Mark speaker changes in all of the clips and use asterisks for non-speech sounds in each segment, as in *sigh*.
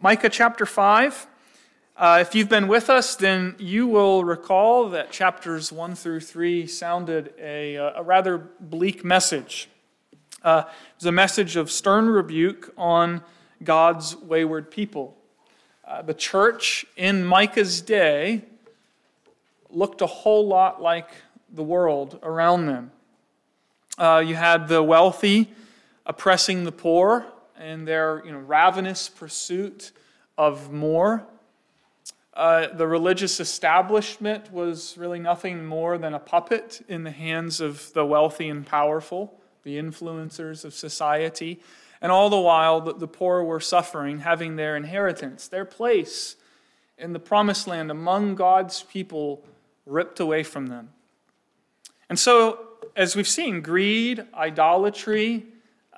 Speaker 1: Micah chapter 5. Uh, if you've been with us, then you will recall that chapters 1 through 3 sounded a, a rather bleak message. Uh, it was a message of stern rebuke on God's wayward people. Uh, the church in Micah's day looked a whole lot like the world around them. Uh, you had the wealthy oppressing the poor in their you know, ravenous pursuit of more. Uh, the religious establishment was really nothing more than a puppet in the hands of the wealthy and powerful, the influencers of society. And all the while, the, the poor were suffering, having their inheritance, their place in the promised land among God's people ripped away from them. And so, as we've seen, greed, idolatry,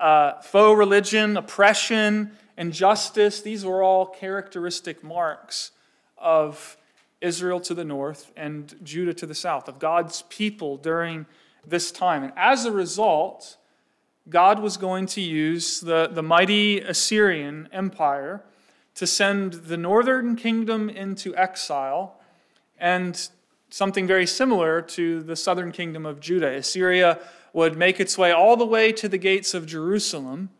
Speaker 1: uh, faux religion, oppression, injustice, these were all characteristic marks of Israel to the north and Judah to the south, of God's people during this time. And as a result, God was going to use the, the mighty Assyrian Empire to send the northern kingdom into exile and something very similar to the southern kingdom of Judah. Assyria would make its way all the way to the gates of Jerusalem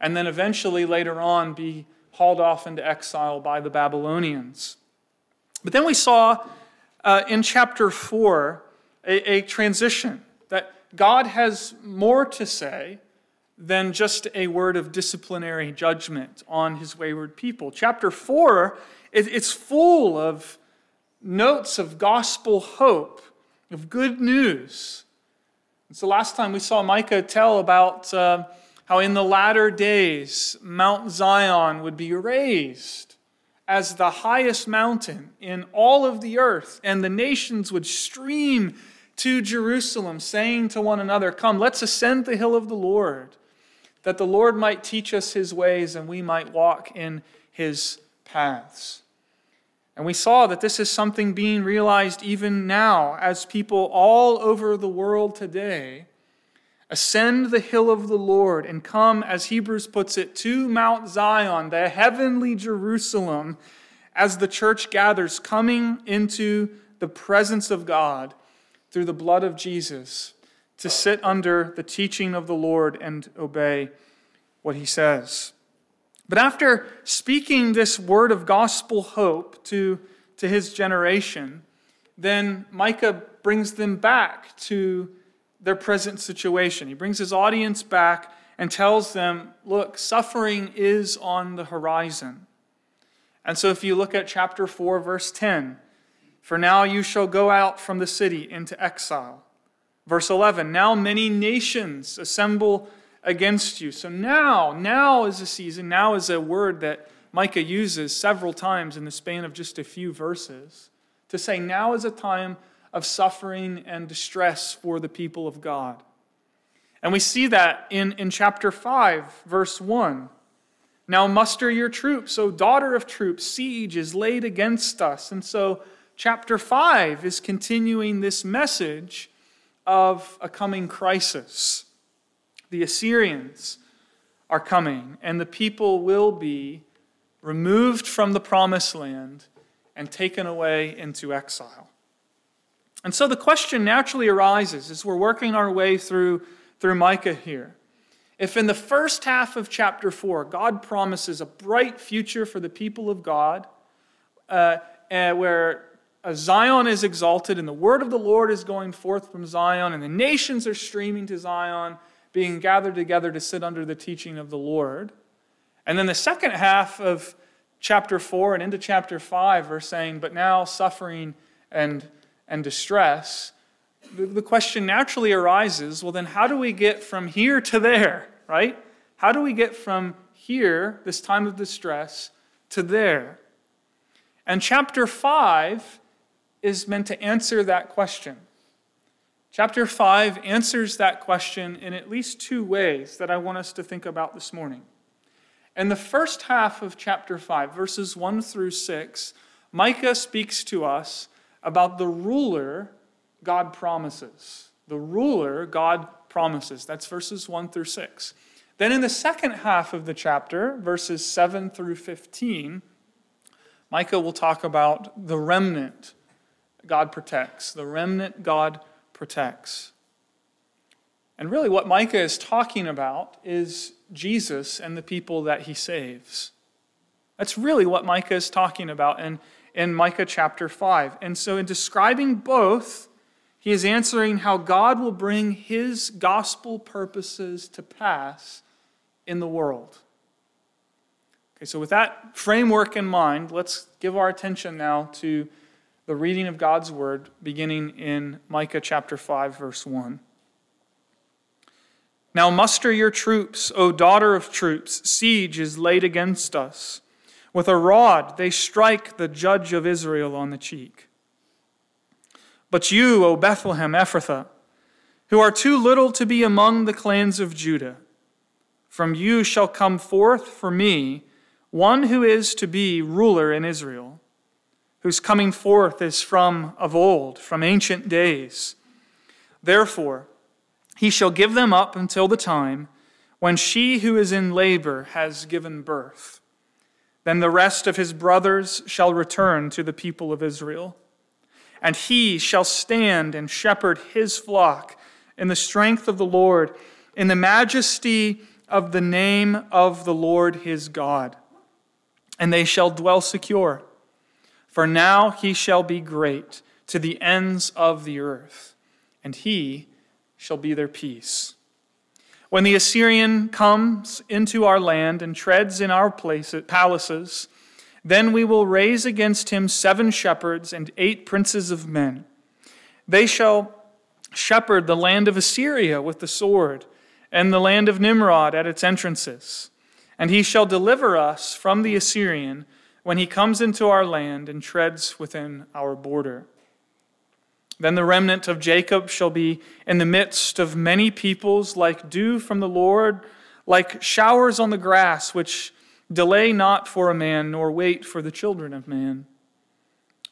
Speaker 1: and then eventually later on be hauled off into exile by the Babylonians. But then we saw uh, in chapter 4 a, a transition that God has more to say than just a word of disciplinary judgment on his wayward people. Chapter 4, it, it's full of notes of gospel hope, of good news. So last time we saw Micah tell about uh, how in the latter days Mount Zion would be raised as the highest mountain in all of the earth, and the nations would stream to Jerusalem, saying to one another, Come, let's ascend the hill of the Lord, that the Lord might teach us his ways and we might walk in his paths. And we saw that this is something being realized even now as people all over the world today ascend the hill of the Lord and come, as Hebrews puts it, to Mount Zion, the heavenly Jerusalem, as the church gathers, coming into the presence of God through the blood of Jesus to sit under the teaching of the Lord and obey what he says. But after speaking this word of gospel hope to, to his generation, then Micah brings them back to their present situation. He brings his audience back and tells them, look, suffering is on the horizon. And so if you look at chapter 4, verse 10, for now you shall go out from the city into exile. Verse 11, now many nations assemble against you. So now, now is a season, now is a word that Micah uses several times in the span of just a few verses to say now is a time of suffering and distress for the people of God. And we see that in, in chapter 5, verse 1. Now muster your troops, O daughter of troops, siege is laid against us. And so, chapter 5 is continuing this message of a coming crisis the Assyrians are coming, and the people will be removed from the promised land and taken away into exile. And so the question naturally arises as we're working our way through, through Micah here. If in the first half of chapter 4, God promises a bright future for the people of God, uh, where Zion is exalted and the word of the Lord is going forth from Zion, and the nations are streaming to Zion, being gathered together to sit under the teaching of the Lord. And then the second half of chapter 4 and into chapter 5 are saying, but now suffering and, and distress. The question naturally arises well, then how do we get from here to there, right? How do we get from here, this time of distress, to there? And chapter 5 is meant to answer that question. Chapter 5 answers that question in at least two ways that I want us to think about this morning. In the first half of chapter 5, verses 1 through 6, Micah speaks to us about the ruler God promises. The ruler God promises. That's verses 1 through 6. Then in the second half of the chapter, verses 7 through 15, Micah will talk about the remnant God protects, the remnant God protects. And really, what Micah is talking about is Jesus and the people that he saves. That's really what Micah is talking about in, in Micah chapter 5. And so, in describing both, he is answering how God will bring his gospel purposes to pass in the world. Okay, so with that framework in mind, let's give our attention now to the reading of God's word beginning in Micah chapter 5, verse 1. Now muster your troops, O daughter of troops. Siege is laid against us. With a rod they strike the judge of Israel on the cheek. But you, O Bethlehem Ephrathah, who are too little to be among the clans of Judah, from you shall come forth for me one who is to be ruler in Israel, whose coming forth is from of old, from ancient days. Therefore, he shall give them up until the time when she who is in labor has given birth. Then the rest of his brothers shall return to the people of Israel. And he shall stand and shepherd his flock in the strength of the Lord, in the majesty of the name of the Lord his God, and they shall dwell secure. For now he shall be great to the ends of the earth, and he shall be their peace. When the Assyrian comes into our land and treads in our places, palaces, then we will raise against him seven shepherds and eight princes of men. They shall shepherd the land of Assyria with the sword and the land of Nimrod at its entrances. And he shall deliver us from the Assyrian when he comes into our land and treads within our border. Then the remnant of Jacob shall be in the midst of many peoples, like dew from the Lord, like showers on the grass, which delay not for a man, nor wait for the children of man.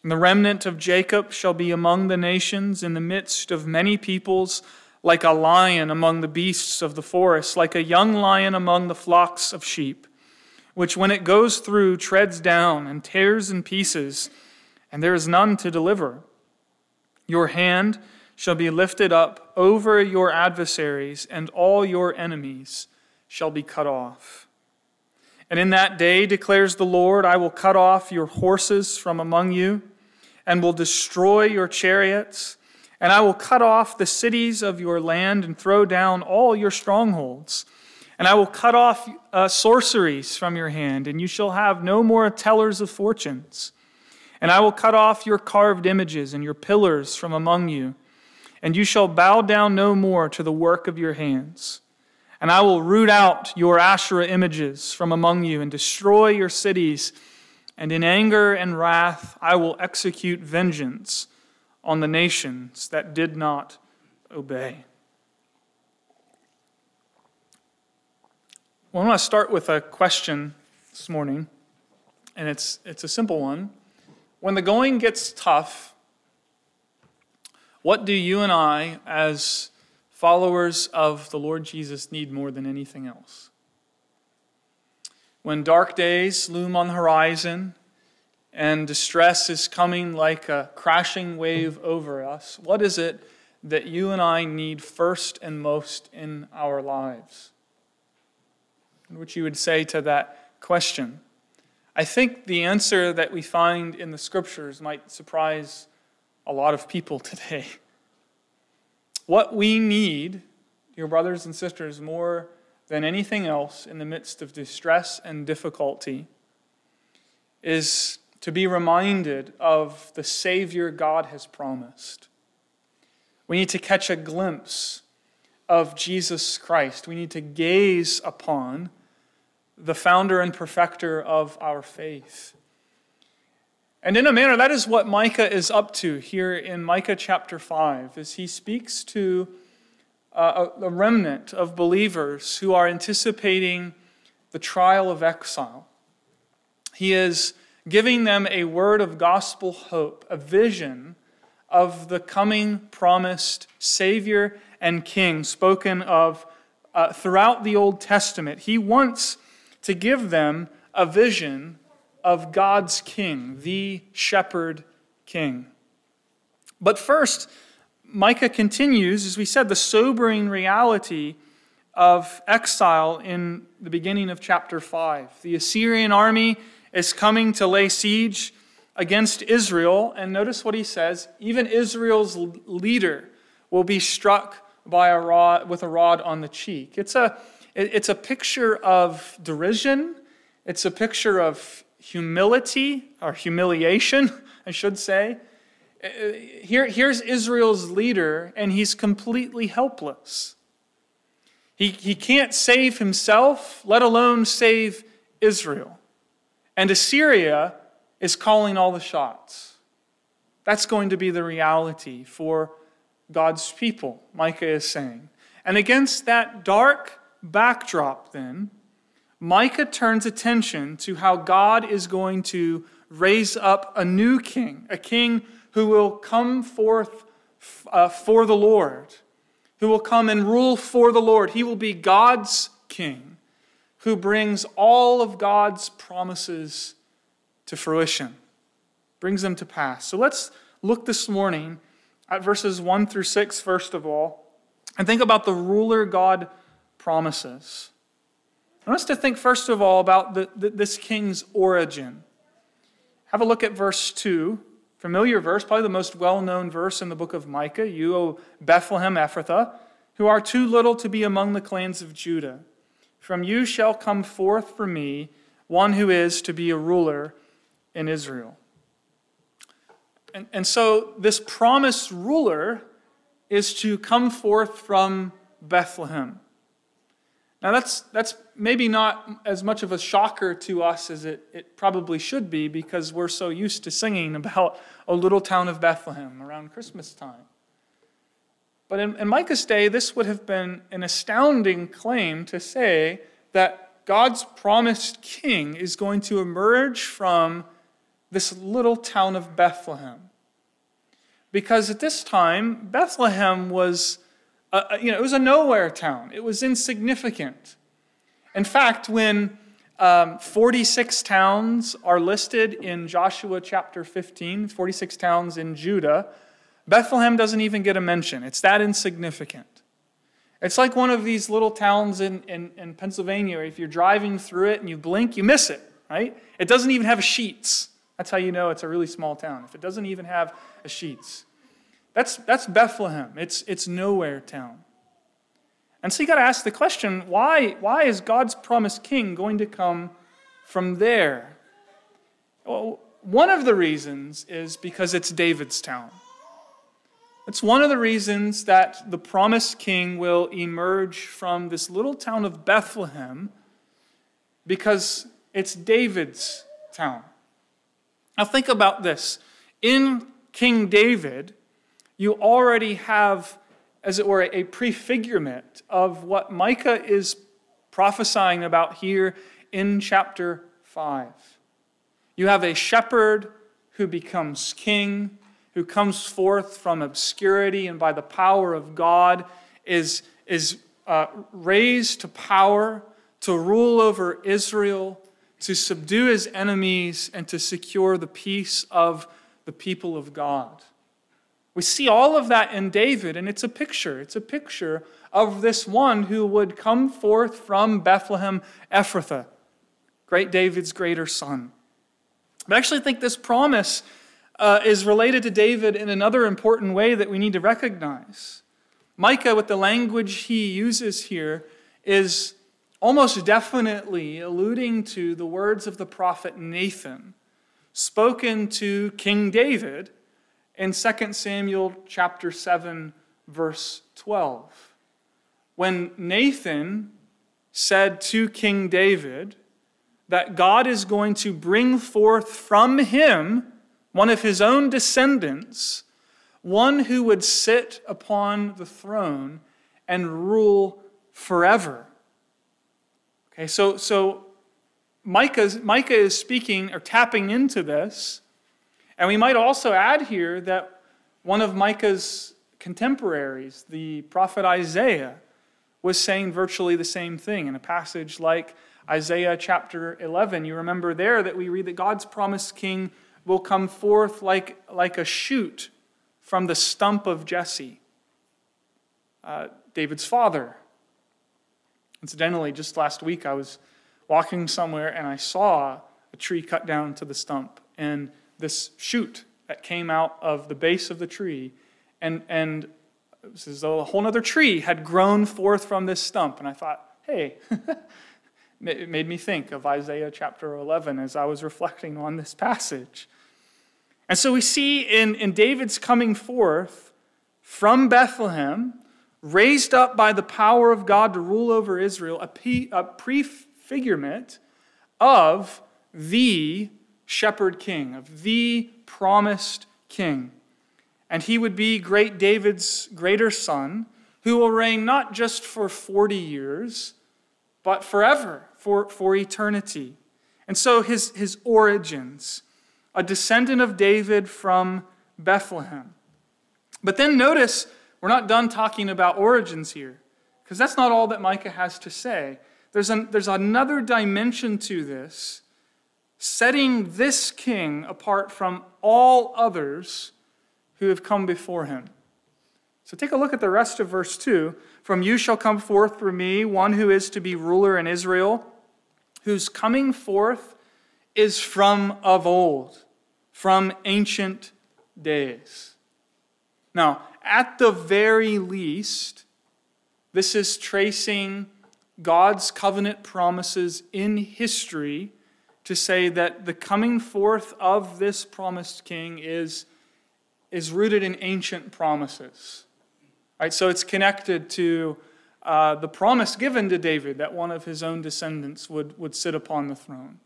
Speaker 1: And the remnant of Jacob shall be among the nations, in the midst of many peoples like a lion among the beasts of the forest, like a young lion among the flocks of sheep, which when it goes through treads down and tears in pieces, and there is none to deliver. Your hand shall be lifted up over your adversaries, and all your enemies shall be cut off. And in that day, declares the Lord, I will cut off your horses from among you, and will destroy your chariots and I will cut off the cities of your land and throw down all your strongholds. And I will cut off uh, sorceries from your hand, and you shall have no more tellers of fortunes. And I will cut off your carved images and your pillars from among you, and you shall bow down no more to the work of your hands. And I will root out your Asherah images from among you and destroy your cities. And in anger and wrath I will execute vengeance on the nations that did not obey. Well, I want to start with a question this morning, and it's, it's a simple one. When the going gets tough, what do you and I, as followers of the Lord Jesus, need more than anything else? When dark days loom on the horizon and distress is coming like a crashing wave over us, what is it that you and I need first and most in our lives? What you would say to that question? I think the answer that we find in the scriptures might surprise a lot of people *laughs* today. What we need, dear brothers and sisters, more than anything else in the midst of distress and difficulty, is to be reminded of the Savior God has promised. We need to catch a glimpse of Jesus Christ. We need to gaze upon the founder and perfecter of our faith. And in a manner, that is what Micah is up to here in Micah chapter 5, as he speaks to uh, a remnant of believers who are anticipating the trial of exile. He is giving them a word of gospel hope, a vision of the coming promised Savior and King spoken of uh, throughout the Old Testament. He wants to give them a vision of God's king, the shepherd king. But first, Micah continues, as we said, the sobering reality of exile in the beginning of chapter 5. The Assyrian army is coming to lay siege against Israel, and notice what he says even Israel's leader will be struck by a rod, with a rod on the cheek. It's a, it's a picture of derision, it's a picture of humility, or humiliation, *laughs* I should say. Uh, here, here's Israel's leader, and he's completely helpless. He, he can't save himself, let alone save Israel. And Assyria is calling all the shots. That's going to be the reality for God's people, Micah is saying. And against that dark backdrop, then, Micah turns attention to how God is going to raise up a new king, a king who will come forth uh, for the Lord, who will come and rule for the Lord. He will be God's king, who brings all of God's promises to fruition, brings them to pass. So let's look this morning at verses 1 through 6, first of all, and think about the ruler God promises. I want us to think, first of all, about the, the, this king's origin. Have a look at verse 2. Familiar verse, probably the most well known verse in the book of Micah. You, O Bethlehem Ephrathah, who are too little to be among the clans of Judah. From you shall come forth for me one who is to be a ruler in Israel. And, and so this promised ruler is to come forth from Bethlehem. Now, that's, that's maybe not as much of a shocker to us as it, it probably should be because we're so used to singing about a little town of Bethlehem around Christmas time. But in, in Micah's day, this would have been an astounding claim to say that God's promised king is going to emerge from this little town of Bethlehem. Because at this time, Bethlehem was, a, you know, it was a nowhere town. It was insignificant. In fact, when um, 46 towns are listed in Joshua chapter 15, 46 towns in Judah, Bethlehem doesn't even get a mention. It's that insignificant. It's like one of these little towns in, in, in Pennsylvania. If you're driving through it and you blink, you miss it, right? It doesn't even have Sheetz. That's how you know it's a really small town, if it doesn't even have a Sheetz. That's, that's Bethlehem. It's, it's nowhere town. And so you got to ask the question why, why is God's promised king going to come from there? Well, one of the reasons is because it's David's town. It's one of the reasons that the promised king will emerge from this little town of Bethlehem because it's David's town. Now, think about this. In King David, you already have, as it were, a prefigurement of what Micah is prophesying about here in chapter 5. You have a shepherd who becomes king, who comes forth from obscurity and by the power of God is, is uh, raised to power to rule over Israel to subdue his enemies, and to secure the peace of the people of God. We see all of that in David, and it's a picture. It's a picture of this one who would come forth from Bethlehem Ephrathah, great David's greater son. I actually think this promise uh, is related to David in another important way that we need to recognize. Micah, with the language he uses here, is almost definitely alluding to the words of the prophet Nathan, spoken to King David in 2 Samuel chapter 7 verse 12. When Nathan said to King David that God is going to bring forth from him one of his own descendants, one who would sit upon the throne and rule forever. Okay, so, so Micah's, Micah is speaking or tapping into this. And we might also add here that one of Micah's contemporaries, the prophet Isaiah, was saying virtually the same thing. In a passage like Isaiah chapter 11, you remember there that we read that God's promised king will come forth like, like a shoot from the stump of Jesse, uh, David's father. Incidentally, just last week I was walking somewhere and I saw a tree cut down to the stump and this shoot that came out of the base of the tree and, and as though a whole other tree had grown forth from this stump. And I thought, hey, *laughs* it made me think of Isaiah chapter 11 as I was reflecting on this passage. And so we see in, in David's coming forth from Bethlehem, raised up by the power of God to rule over Israel, a, a prefigurement of the shepherd king, of the promised king. And he would be great David's greater son, who will reign not just for 40 years, but forever, for, for eternity. And so his, his origins, a descendant of David from Bethlehem. But then notice, we're not done talking about origins here, because that's not all that Micah has to say. There's, an, there's another dimension to this, setting this king apart from all others who have come before him. So take a look at the rest of verse 2. From you shall come forth for me one who is to be ruler in Israel, whose coming forth is from of old, from ancient days. Now, at the very least, this is tracing God's covenant promises in history to say that the coming forth of this promised king is is rooted in ancient promises. Right, so it's connected to uh, the promise given to David that one of his own descendants would, would sit upon the throne.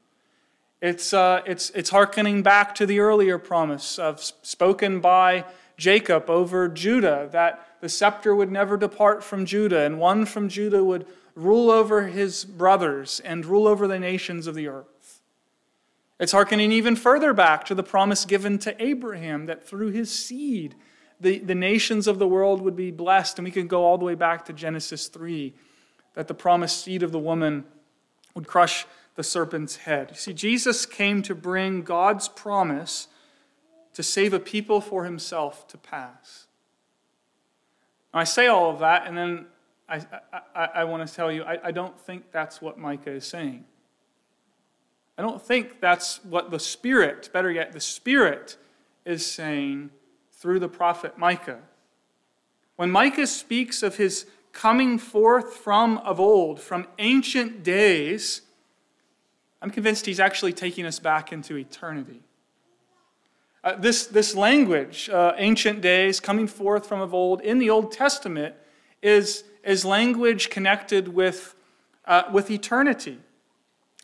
Speaker 1: It's, uh, it's, it's hearkening back to the earlier promise of, spoken by Jacob over Judah that the scepter would never depart from Judah, and one from Judah would rule over his brothers and rule over the nations of the earth. It's hearkening even further back to the promise given to Abraham that through his seed, the, the nations of the world would be blessed. And we can go all the way back to Genesis 3, that the promised seed of the woman would crush the serpent's head. You see, Jesus came to bring God's promise to save a people for himself to pass. Now, I say all of that, and then I, I, I want to tell you, I, I don't think that's what Micah is saying. I don't think that's what the Spirit, better yet, the Spirit is saying through the prophet Micah. When Micah speaks of his coming forth from of old, from ancient days, I'm convinced he's actually taking us back into eternity. Uh, this, this language, uh, ancient days, coming forth from of old, in the Old Testament, is, is language connected with, uh, with eternity.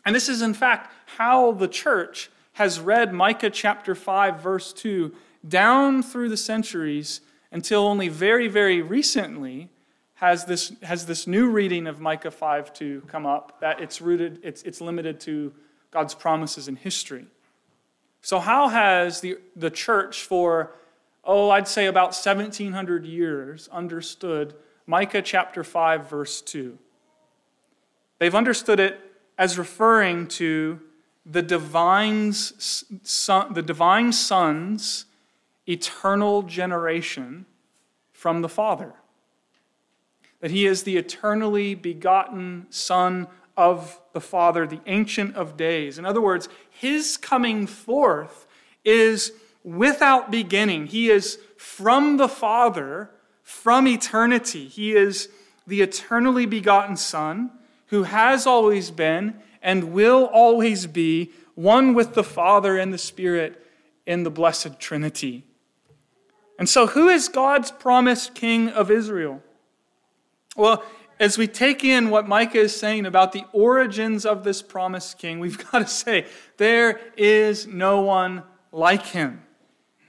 Speaker 1: And this is, in fact, how the church has read Micah chapter 5, verse 2, down through the centuries until only very, very recently has this, has this new reading of Micah 5 2 come up, that it's rooted, it's, it's limited to God's promises in history. So, how has the, the church for, oh, I'd say about 1700 years understood Micah chapter 5, verse 2? They've understood it as referring to the divine, son, the divine Son's eternal generation from the Father. That he is the eternally begotten Son of the Father, the Ancient of Days. In other words, his coming forth is without beginning. He is from the Father, from eternity. He is the eternally begotten Son who has always been and will always be one with the Father and the Spirit in the blessed Trinity. And so, who is God's promised King of Israel? Well, as we take in what Micah is saying about the origins of this promised king, we've *laughs* got to say there is no one like him.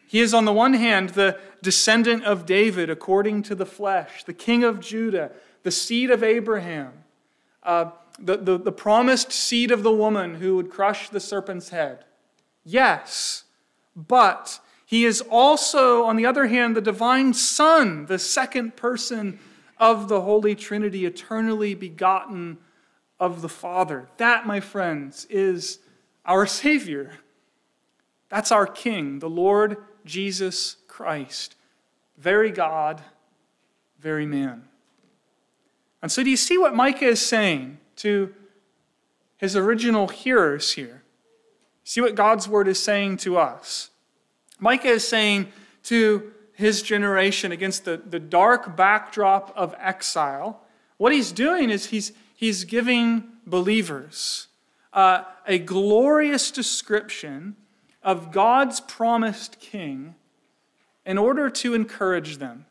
Speaker 1: He is, on the one hand, the descendant of David according to the flesh, the king of Judah, the seed of Abraham, uh, the, the, the promised seed of the woman who would crush the serpent's head. Yes, but he is also, on the other hand, the divine Son, the second person of the Holy Trinity, eternally begotten of the Father. That, my friends, is our Savior. That's our King, the Lord Jesus Christ. Very God, very man. And so, do you see what Micah is saying to his original hearers here? See what God's word is saying to us. Micah is saying to his generation against the, the dark backdrop of exile, what he's doing is he's, he's giving believers uh, a glorious description of God's promised king in order to encourage them,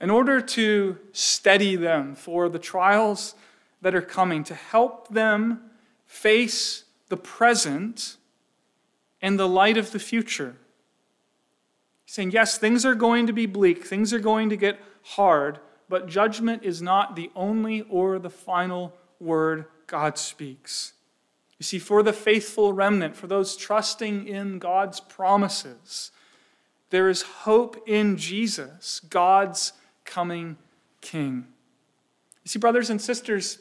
Speaker 1: in order to steady them for the trials that are coming, to help them face the present and the light of the future. He's saying, yes, things are going to be bleak, things are going to get hard, but judgment is not the only or the final word God speaks. You see, for the faithful remnant, for those trusting in God's promises, there is hope in Jesus, God's coming King. You see, brothers and sisters,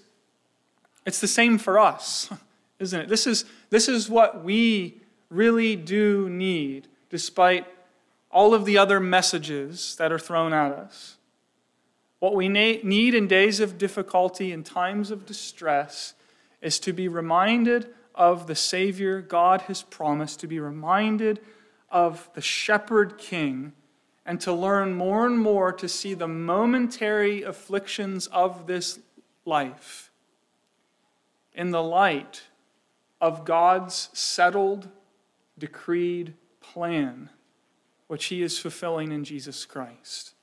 Speaker 1: it's the same for us, *laughs* isn't it? This is, this is what we really do need, despite all of the other messages that are thrown at us. What we need in days of difficulty and times of distress is to be reminded of the Savior God has promised, to be reminded of the shepherd king, and to learn more and more to see the momentary afflictions of this life in the light of God's settled, decreed plan which he is fulfilling in Jesus Christ.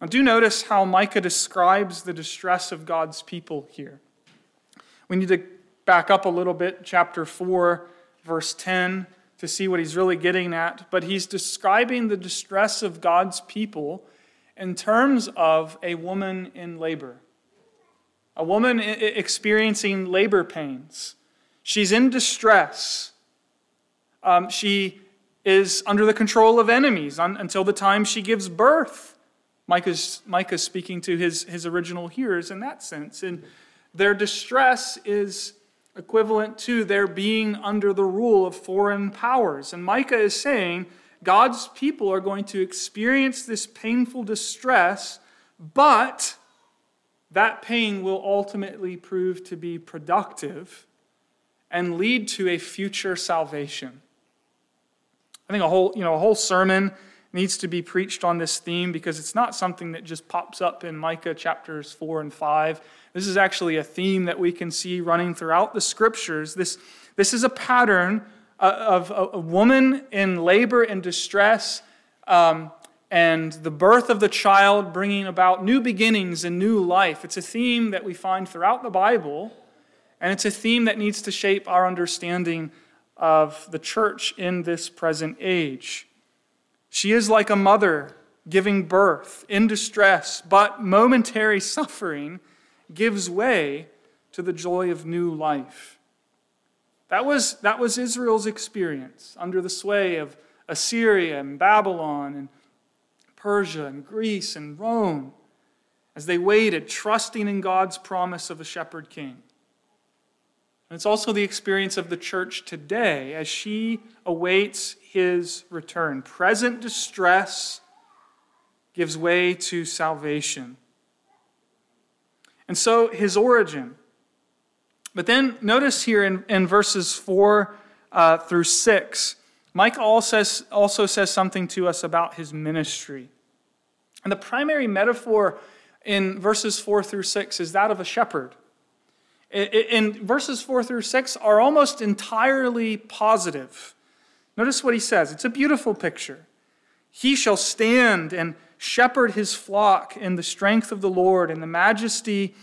Speaker 1: Now, do notice how Micah describes the distress of God's people here. We need to back up a little bit, chapter 4, verse 10, to see what he's really getting at. But he's describing the distress of God's people in terms of a woman in labor, a woman experiencing labor pains. She's in distress. Um, she is under the control of enemies until the time she gives birth. Micah's, Micah's speaking to his, his original hearers in that sense. And their distress is equivalent to their being under the rule of foreign powers. And Micah is saying God's people are going to experience this painful distress, but that pain will ultimately prove to be productive and lead to a future salvation. I think a whole, you know, a whole sermon needs to be preached on this theme because it's not something that just pops up in Micah chapters 4 and 5. This is actually a theme that we can see running throughout the scriptures. This, this is a pattern uh, of a, woman in labor and distress um, and the birth of the child bringing about new beginnings and new life. It's a theme that we find throughout the Bible, and it's a theme that needs to shape our understanding of the church in this present age. She is like a mother giving birth in distress, but momentary suffering gives way to the joy of new life. That was, that was Israel's experience under the sway of Assyria and Babylon and Persia and Greece and Rome as they waited, trusting in God's promise of a shepherd king. And it's also the experience of the church today as she awaits his return. Present distress gives way to salvation. And so his origin. But then notice here in, in verses 4 uh, through 6, Mike also says, something to us about his ministry. And the primary metaphor in verses 4 through 6 is that of a shepherd in verses 4 through 6 are almost entirely positive. Notice what he says. It's a beautiful picture. He shall stand and shepherd his flock in the strength of the Lord, in the majesty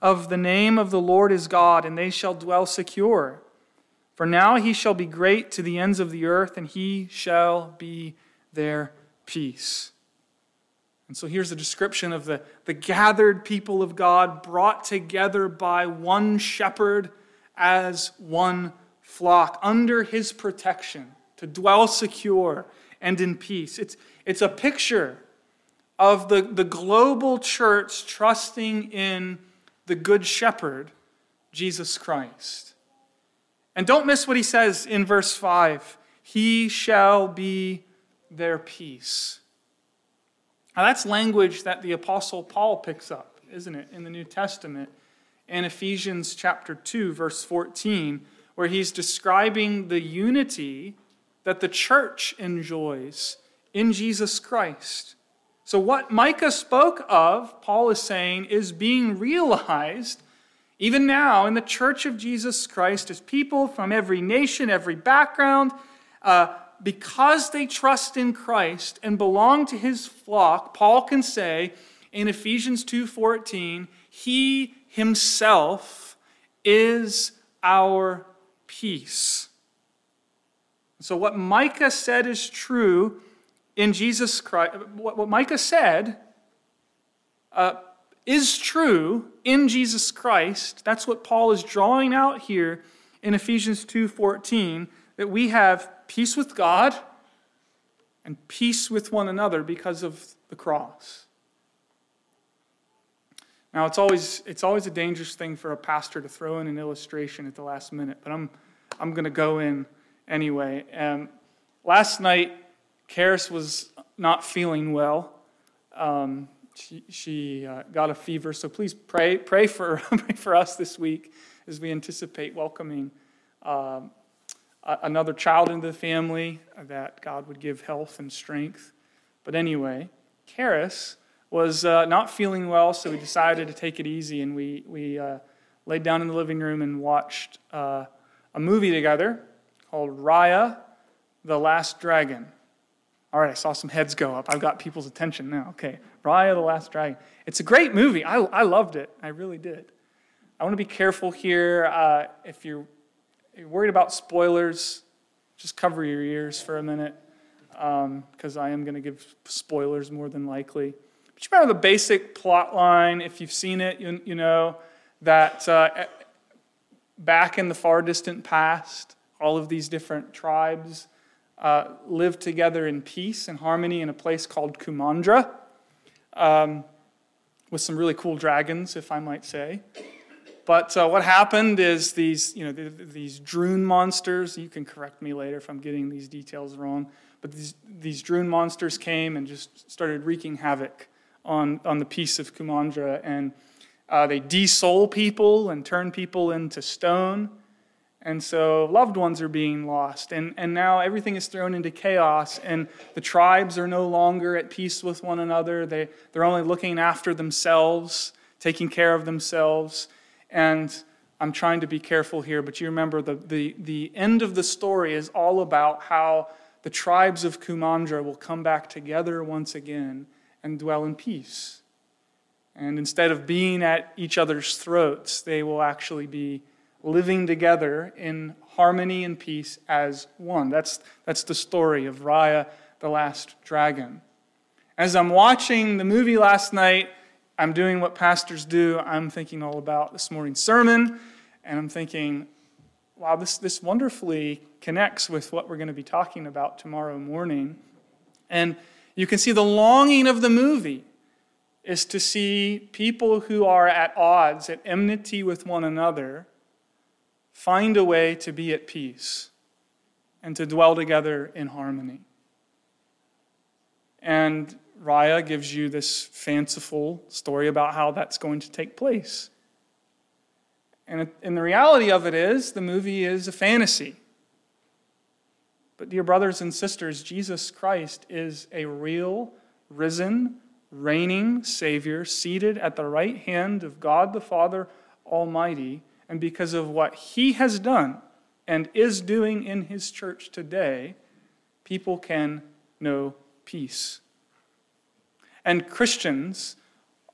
Speaker 1: of the name of the Lord is God, and they shall dwell secure. For now he shall be great to the ends of the earth, and he shall be their peace. And so here's a description of the, the gathered people of God brought together by one shepherd as one flock under his protection to dwell secure and in peace. It's, it's a picture of the, the global church trusting in the Good Shepherd, Jesus Christ. And don't miss what he says in verse 5 He shall be their peace. Now, that's language that the Apostle Paul picks up, isn't it, in the New Testament, in Ephesians chapter 2, verse 14, where he's describing the unity that the church enjoys in Jesus Christ. So, what Micah spoke of, Paul is saying, is being realized even now in the church of Jesus Christ as people from every nation, every background, uh, because they trust in Christ and belong to his flock, Paul can say in Ephesians 2:14, he himself is our peace. So what Micah said is true in Jesus Christ. What, Micah said uh, is true in Jesus Christ. That's what Paul is drawing out here in Ephesians 2:14 that we have peace with God and peace with one another because of the cross. Now, it's always, it's always a dangerous thing for a pastor to throw in an illustration at the last minute, but I'm, I'm going to go in anyway. Um, last night, Karis was not feeling well. Um, she, she uh, got a fever, so please pray, pray, for, *laughs* pray for us this week as we anticipate welcoming um, another child into the family, that God would give health and strength. But anyway, Karis was uh, not feeling well, so we decided to take it easy, and we, we uh, laid down in the living room and watched uh, a movie together called Raya, the Last Dragon. All right, I saw some heads go up. I've got people's attention now. Okay, Raya, the Last Dragon. It's a great movie. I, I loved it. I really did. I want to be careful here. Uh, if you're you're worried about spoilers, just cover your ears for a minute because um, I am going to give spoilers more than likely. But you remember the basic plot line. If you've seen it, you, you know that uh, back in the far distant past, all of these different tribes uh, lived together in peace and harmony in a place called Kumandra um, with some really cool dragons, if I might say. But uh, what happened is these, you know, these Druun monsters, you can correct me later if I'm getting these details wrong, but these, these monsters came and just started wreaking havoc on, on the peace of Kumandra. And uh, they de-soul people and turn people into stone. And so loved ones are being lost. And, and now everything is thrown into chaos, and the tribes are no longer at peace with one another. They, they're only looking after themselves, taking care of themselves. And I'm trying to be careful here, but you remember the, the, the end of the story is all about how the tribes of Kumandra will come back together once again and dwell in peace. And instead of being at each other's throats, they will actually be living together in harmony and peace as one. That's, that's the story of Raya, the last dragon. As I'm watching the movie last night, I'm doing what pastors do. I'm thinking all about this morning's sermon, and I'm thinking, wow, this, this wonderfully connects with what we're going to be talking about tomorrow morning. And you can see the longing of the movie is to see people who are at odds, at enmity with one another, find a way to be at peace and to dwell together in harmony. And Raya gives you this fanciful story about how that's going to take place. And, and the reality of it is, the movie is a fantasy. But, dear brothers and sisters, Jesus Christ is a real, risen, reigning Savior seated at the right hand of God the Father Almighty. And because of what He has done and is doing in His church today, people can know peace. And Christians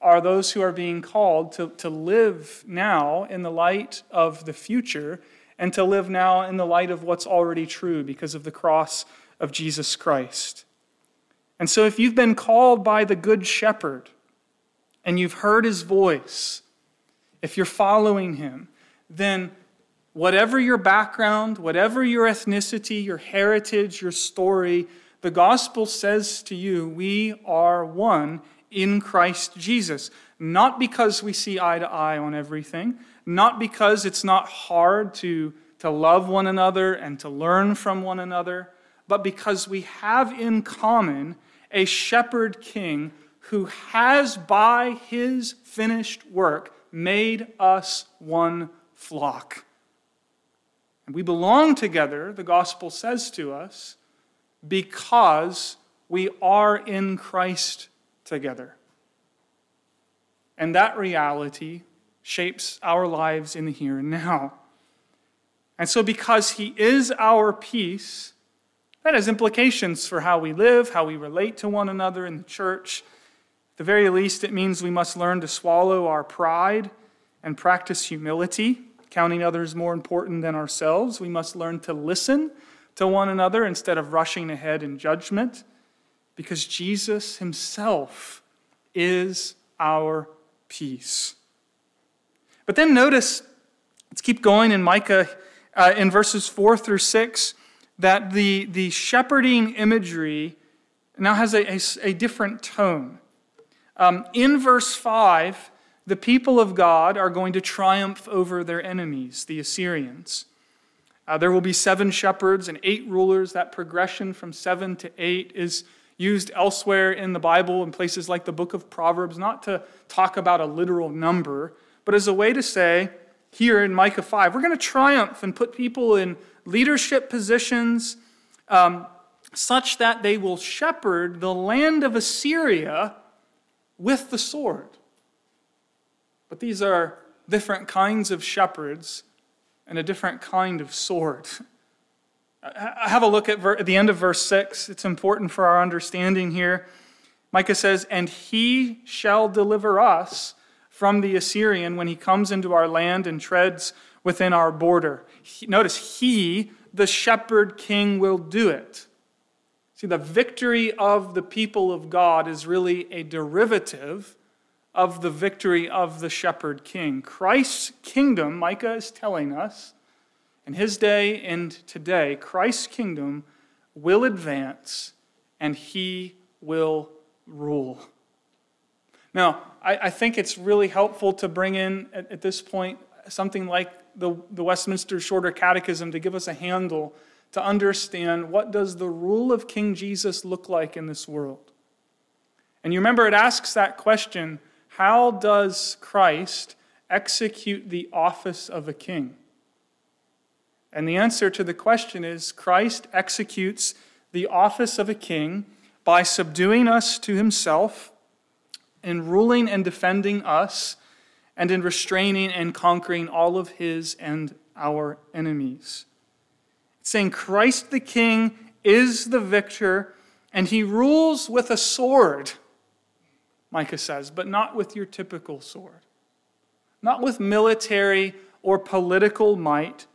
Speaker 1: are those who are being called to, to live now in the light of the future and to live now in the light of what's already true because of the cross of Jesus Christ. And so, if you've been called by the Good Shepherd and you've heard his voice, if you're following him, then whatever your background, whatever your ethnicity, your heritage, your story, the gospel says to you, we are one in Christ Jesus. Not because we see eye to eye on everything, not because it's not hard to, to love one another and to learn from one another, but because we have in common a shepherd king who has, by his finished work, made us one flock. And we belong together, the gospel says to us, because we are in Christ together. And that reality shapes our lives in the here and now. And so, because He is our peace, that has implications for how we live, how we relate to one another in the church. At the very least, it means we must learn to swallow our pride and practice humility, counting others more important than ourselves. We must learn to listen to one another instead of rushing ahead in judgment, because Jesus Himself is our peace. But then notice, let's keep going in Micah uh, in verses 4 through 6, that the, the shepherding imagery now has a, a, a different tone. Um, in verse 5, the people of God are going to triumph over their enemies, the Assyrians. Uh, there will be seven shepherds and eight rulers. That progression from seven to eight is used elsewhere in the Bible in places like the book of Proverbs, not to talk about a literal number, but as a way to say, here in Micah 5, we're going to triumph and put people in leadership positions um, such that they will shepherd the land of Assyria with the sword. But these are different kinds of shepherds and a different kind of sword. *laughs* Have a look at, at the end of verse 6. It's important for our understanding here. Micah says, And he shall deliver us from the Assyrian when he comes into our land and treads within our border. He, notice, he, the shepherd king, will do it. See, the victory of the people of God is really a derivative of the victory of the shepherd king. Christ's kingdom, Micah is telling us, in his day and today, Christ's kingdom will advance and he will rule. Now, I, I think it's really helpful to bring in at, at this point something like the, the Westminster Shorter Catechism to give us a handle to understand what does the rule of King Jesus look like in this world. And you remember it asks that question how does Christ execute the office of a king? And the answer to the question is Christ executes the office of a king by subduing us to himself, in ruling and defending us, and in restraining and conquering all of his and our enemies. It's saying Christ the king is the victor, and he rules with a sword. Micah says, but not with your typical sword, not with military or political might.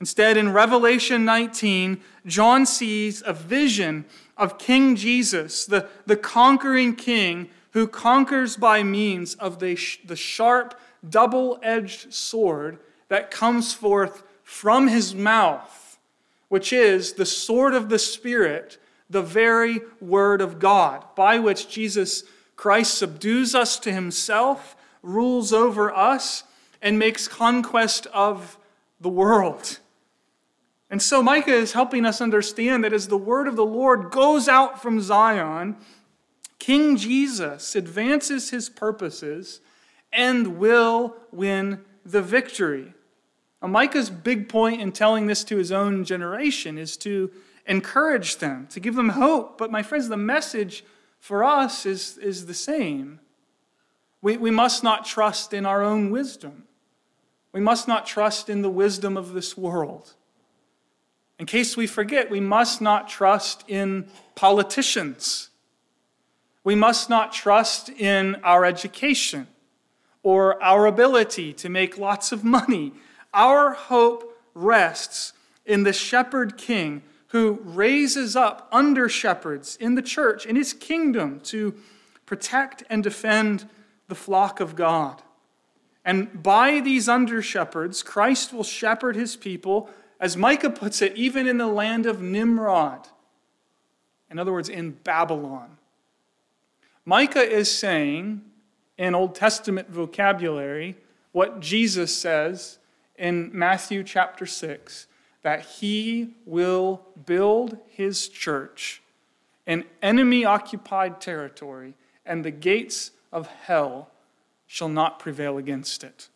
Speaker 1: Instead, in Revelation 19, John sees a vision of King Jesus, the, the conquering king who conquers by means of the, the sharp, double edged sword that comes forth from his mouth, which is the sword of the Spirit, the very word of God, by which Jesus Christ subdues us to himself, rules over us, and makes conquest of the world. And so Micah is helping us understand that as the word of the Lord goes out from Zion, King Jesus advances his purposes and will win the victory. Now, Micah's big point in telling this to his own generation is to encourage them, to give them hope. But, my friends, the message for us is, is the same. We, we must not trust in our own wisdom. We must not trust in the wisdom of this world. In case we forget, we must not trust in politicians. We must not trust in our education or our ability to make lots of money. Our hope rests in the shepherd king who raises up under shepherds in the church, in his kingdom, to protect and defend the flock of God. And by these under shepherds, Christ will shepherd his people, as Micah puts it, even in the land of Nimrod. In other words, in Babylon. Micah is saying, in Old Testament vocabulary, what Jesus says in Matthew chapter 6 that he will build his church in enemy occupied territory, and the gates of hell shall not prevail against it.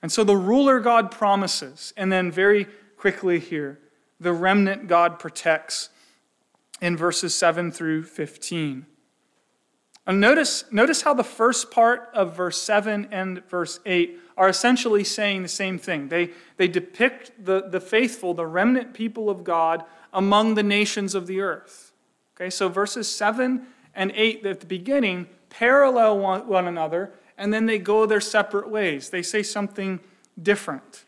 Speaker 1: And so the ruler God promises, and then very quickly here, the remnant God protects in verses 7 through 15. And notice, notice how the first part of verse 7 and verse 8 are essentially saying the same thing. They, they depict the, the faithful, the remnant people of God, among the nations of the earth. Okay, so verses 7 and 8 at the beginning parallel one, one another, and then they go their separate ways. They say something different.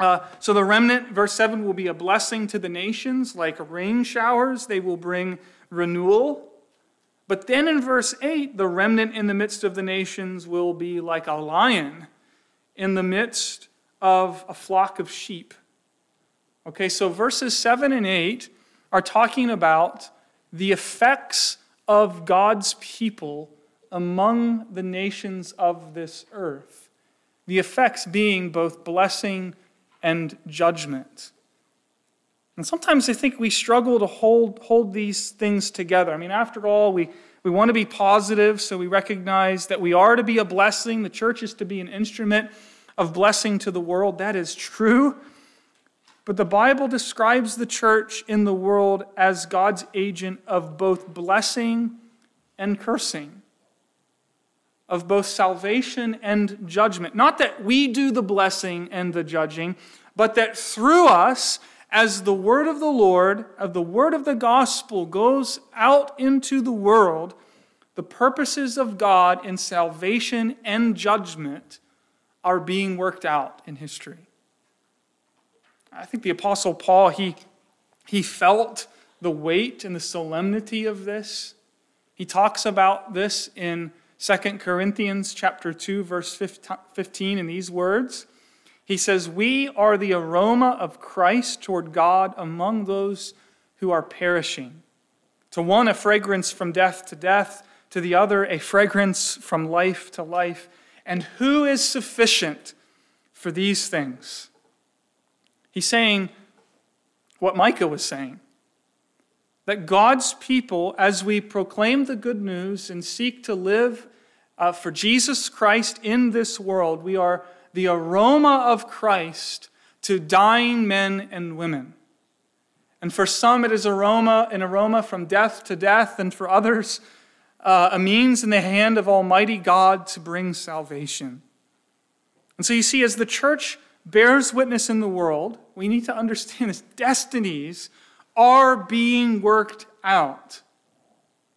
Speaker 1: Uh, so the remnant, verse 7, will be a blessing to the nations, like rain showers. They will bring renewal. But then in verse 8, the remnant in the midst of the nations will be like a lion in the midst of a flock of sheep. Okay, so verses 7 and 8 are talking about the effects of God's people among the nations of this earth. The effects being both blessing and judgment. And sometimes I think we struggle to hold, hold these things together. I mean, after all, we, we want to be positive, so we recognize that we are to be a blessing. The church is to be an instrument of blessing to the world. That is true. But the Bible describes the church in the world as God's agent of both blessing and cursing, of both salvation and judgment. Not that we do the blessing and the judging, but that through us, as the word of the Lord, of the word of the gospel goes out into the world, the purposes of God in salvation and judgment are being worked out in history. I think the Apostle Paul, he, he felt the weight and the solemnity of this. He talks about this in 2 Corinthians chapter 2, verse 15, in these words. He says, We are the aroma of Christ toward God among those who are perishing. To one, a fragrance from death to death, to the other, a fragrance from life to life. And who is sufficient for these things? He's saying what Micah was saying that God's people, as we proclaim the good news and seek to live uh, for Jesus Christ in this world, we are the aroma of Christ to dying men and women. And for some, it is aroma, an aroma from death to death, and for others, uh, a means in the hand of Almighty God to bring salvation. And so you see, as the church bears witness in the world, we need to understand its destinies are being worked out.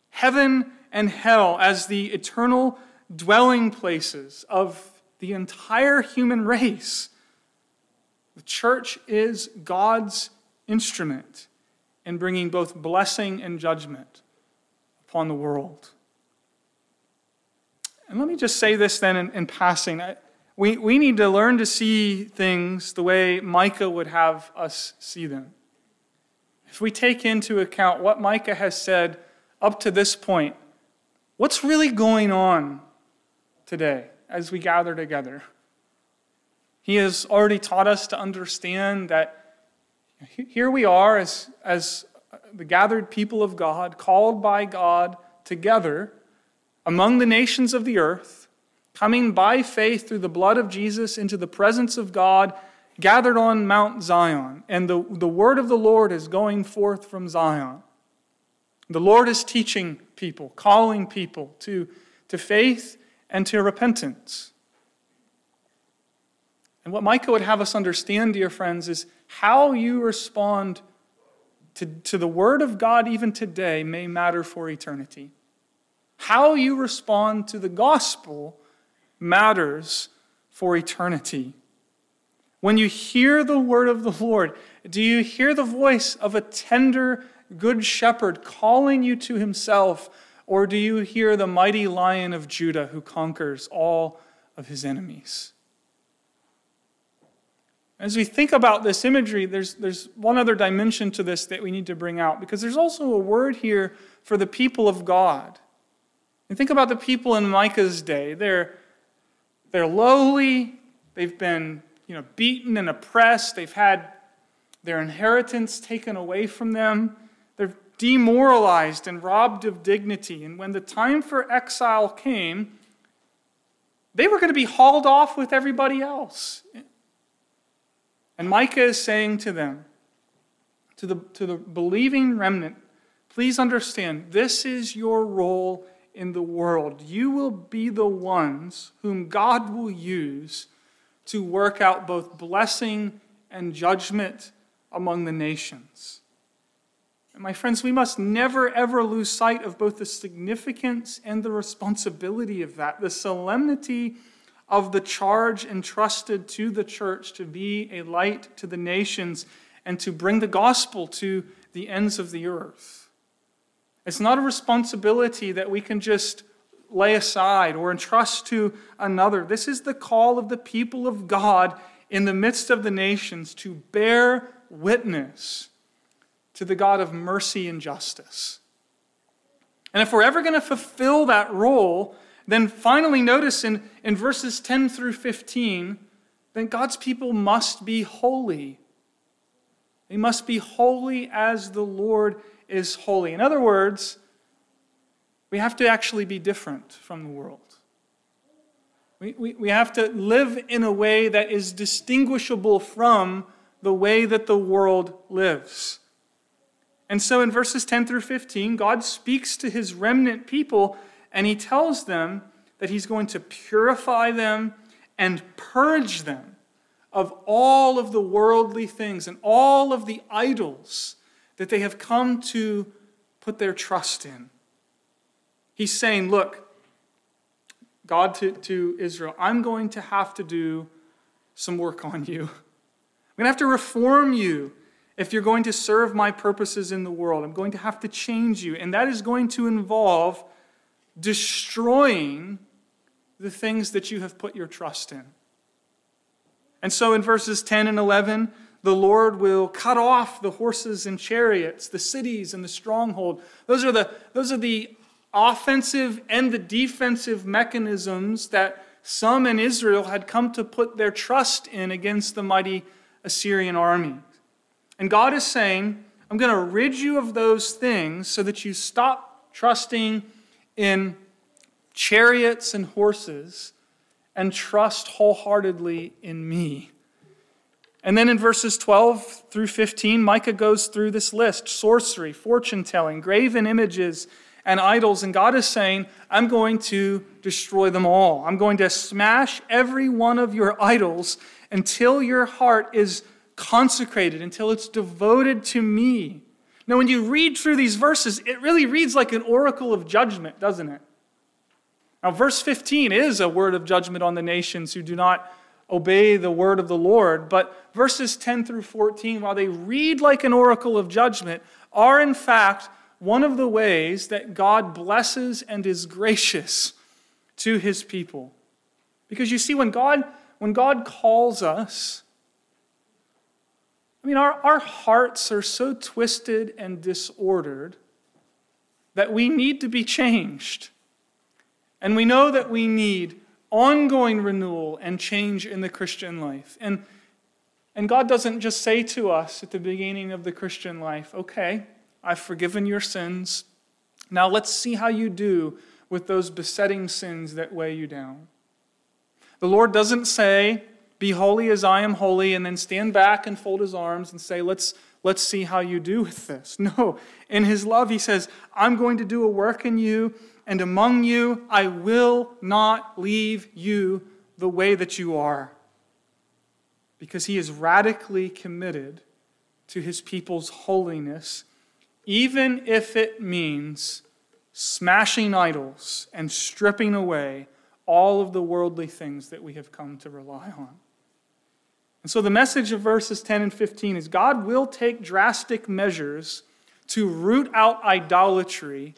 Speaker 1: Heaven and hell, as the eternal dwelling places of the entire human race, the church is God's instrument in bringing both blessing and judgment upon the world. And let me just say this then in, in passing. I, we, we need to learn to see things the way Micah would have us see them. If we take into account what Micah has said up to this point, what's really going on today as we gather together? He has already taught us to understand that here we are as, as the gathered people of God, called by God together among the nations of the earth coming by faith through the blood of Jesus into the presence of God, gathered on Mount Zion. And the, the word of the Lord is going forth from Zion. The Lord is teaching people, calling people to, to faith and to repentance. And what Micah would have us understand, dear friends, is how you respond to, to the Word of God even today may matter for eternity. How you respond to the gospel matters for eternity. When you hear the word of the Lord, do you hear the voice of a tender, good shepherd calling you to himself, or do you hear the mighty lion of Judah who conquers all of his enemies? As we think about this imagery, there's, there's one other dimension to this that we need to bring out because there's also a word here for the people of God. And think about the people in Micah's day. They're, they're lowly, they've been you know, beaten and oppressed, they've had their inheritance taken away from them, demoralized and robbed of dignity. And when the time for exile came, they were going to be hauled off with everybody else. And Micah is saying to them, to the, to the believing remnant, please understand this is your role in the world. You will be the ones whom God will use to work out both blessing and judgment among the nations. And my friends, we must never, ever lose sight of both the significance and the responsibility of that, the solemnity of the charge entrusted to the church to be a light to the nations and to bring the gospel to the ends of the earth. It's not a responsibility that we can just lay aside or entrust to another. This is the call of the people of God in the midst of the nations to bear witness to the God of mercy and justice. And if we're ever going to fulfill that role, then finally, notice in, in verses 10 through 15, then God's people must be holy. They must be holy as the Lord is holy. In other words, we have to actually be different from the world. We, we, we have to live in a way that is distinguishable from the way that the world lives. And so in verses 10 through 15, God speaks to his remnant people and he tells them that he's going to purify them and purge them of all of the worldly things and all of the idols that they have come to put their trust in. He's saying, Look, God to, to Israel, I'm going to have to do some work on you. I'm going to have to reform you if you're going to serve my purposes in the world. I'm going to have to change you. And that is going to involve destroying the things that you have put your trust in. And so in verses 10 and 11, the Lord will cut off the horses and chariots, the cities and the stronghold. Those are the, those are the offensive and the defensive mechanisms that some in Israel had come to put their trust in against the mighty Assyrian army. And God is saying, I'm going to rid you of those things so that you stop trusting in chariots and horses and trust wholeheartedly in me. And then in verses 12 through 15, Micah goes through this list sorcery, fortune telling, graven images, and idols. And God is saying, I'm going to destroy them all. I'm going to smash every one of your idols until your heart is consecrated, until it's devoted to me. Now, when you read through these verses, it really reads like an oracle of judgment, doesn't it? Now, verse 15 is a word of judgment on the nations who do not obey the word of the Lord, but verses 10 through 14, while they read like an oracle of judgment, are in fact one of the ways that God blesses and is gracious to his people. Because you see, when God, when God calls us, I mean, our, our hearts are so twisted and disordered that we need to be changed. And we know that we need ongoing renewal and change in the Christian life. And, and God doesn't just say to us at the beginning of the Christian life, okay, I've forgiven your sins. Now let's see how you do with those besetting sins that weigh you down. The Lord doesn't say, be holy as I am holy, and then stand back and fold his arms and say, let's, let's see how you do with this. *laughs* No. In his love, he says, I'm going to do a work in you, and among you, I will not leave you the way that you are. Because he is radically committed to his people's holiness, even if it means smashing idols and stripping away all of the worldly things that we have come to rely on. And so the message of verses 10 and 15 is God will take drastic measures to root out idolatry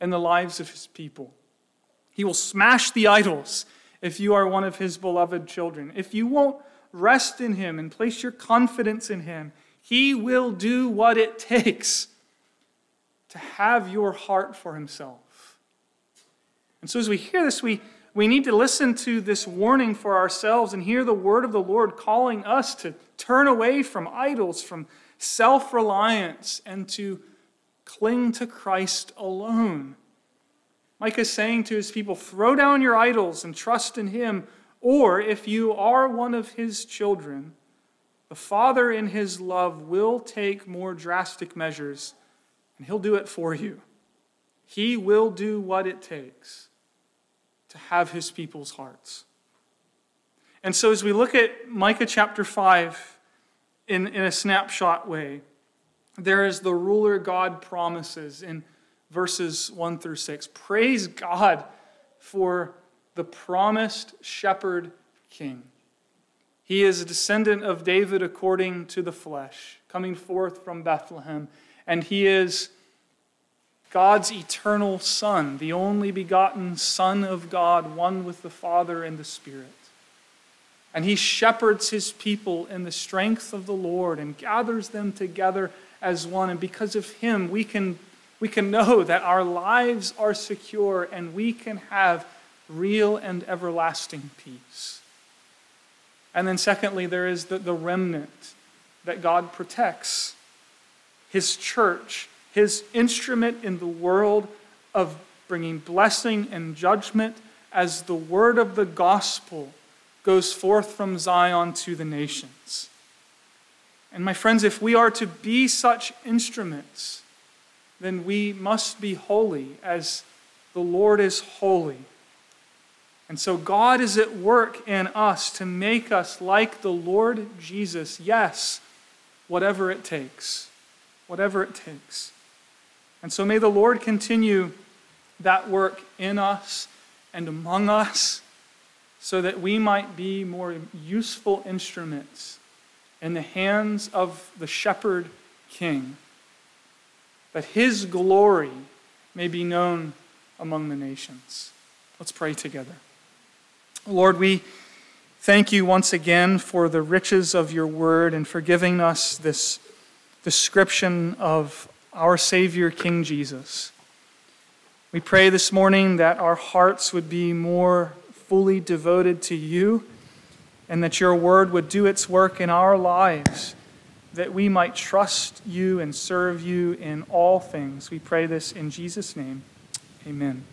Speaker 1: in the lives of his people. He will smash the idols if you are one of his beloved children. If you won't rest in Him and place your confidence in Him, He will do what it takes to have your heart for Himself. And so, as we hear this, we, we need to listen to this warning for ourselves and hear the word of the Lord calling us to turn away from idols, from self reliance, and to cling to Christ alone. Micah is saying to his people, throw down your idols and trust in him. Or if you are one of his children, the Father in his love will take more drastic measures and he'll do it for you. He will do what it takes to have his people's hearts. And so, as we look at Micah chapter 5 in, in a snapshot way, there is the ruler God promises in verses 1 through 6. Praise God for the promised shepherd king. He is a descendant of David according to the flesh, coming forth from Bethlehem, and he is God's eternal Son, the only begotten Son of God, one with the Father and the Spirit. And he shepherds his people in the strength of the Lord and gathers them together as one. And because of him, we can, we can know *laughs* that our lives are secure and we can have real and everlasting peace. And then, secondly, there is the, the remnant that God protects his church, his instrument in the world of bringing blessing and judgment as the word of the gospel goes forth from Zion to the nations. And my friends, if we are to be such instruments, then we must be holy as the Lord is holy. And so God is at work in us to make us like the Lord Jesus. Yes, whatever it takes. Whatever it takes. And so may the Lord continue that work in us and among us so that we might be more useful instruments in the hands of the shepherd king, that his glory may be known among the nations. Let's pray together. Lord, we thank you once again for the riches of your word and for giving us this description of our Savior, King Jesus. We pray this morning that our hearts would be more fully devoted to you and that your word would do its work in our lives, that we might trust you and serve you in all things. We pray this in Jesus' name. Amen.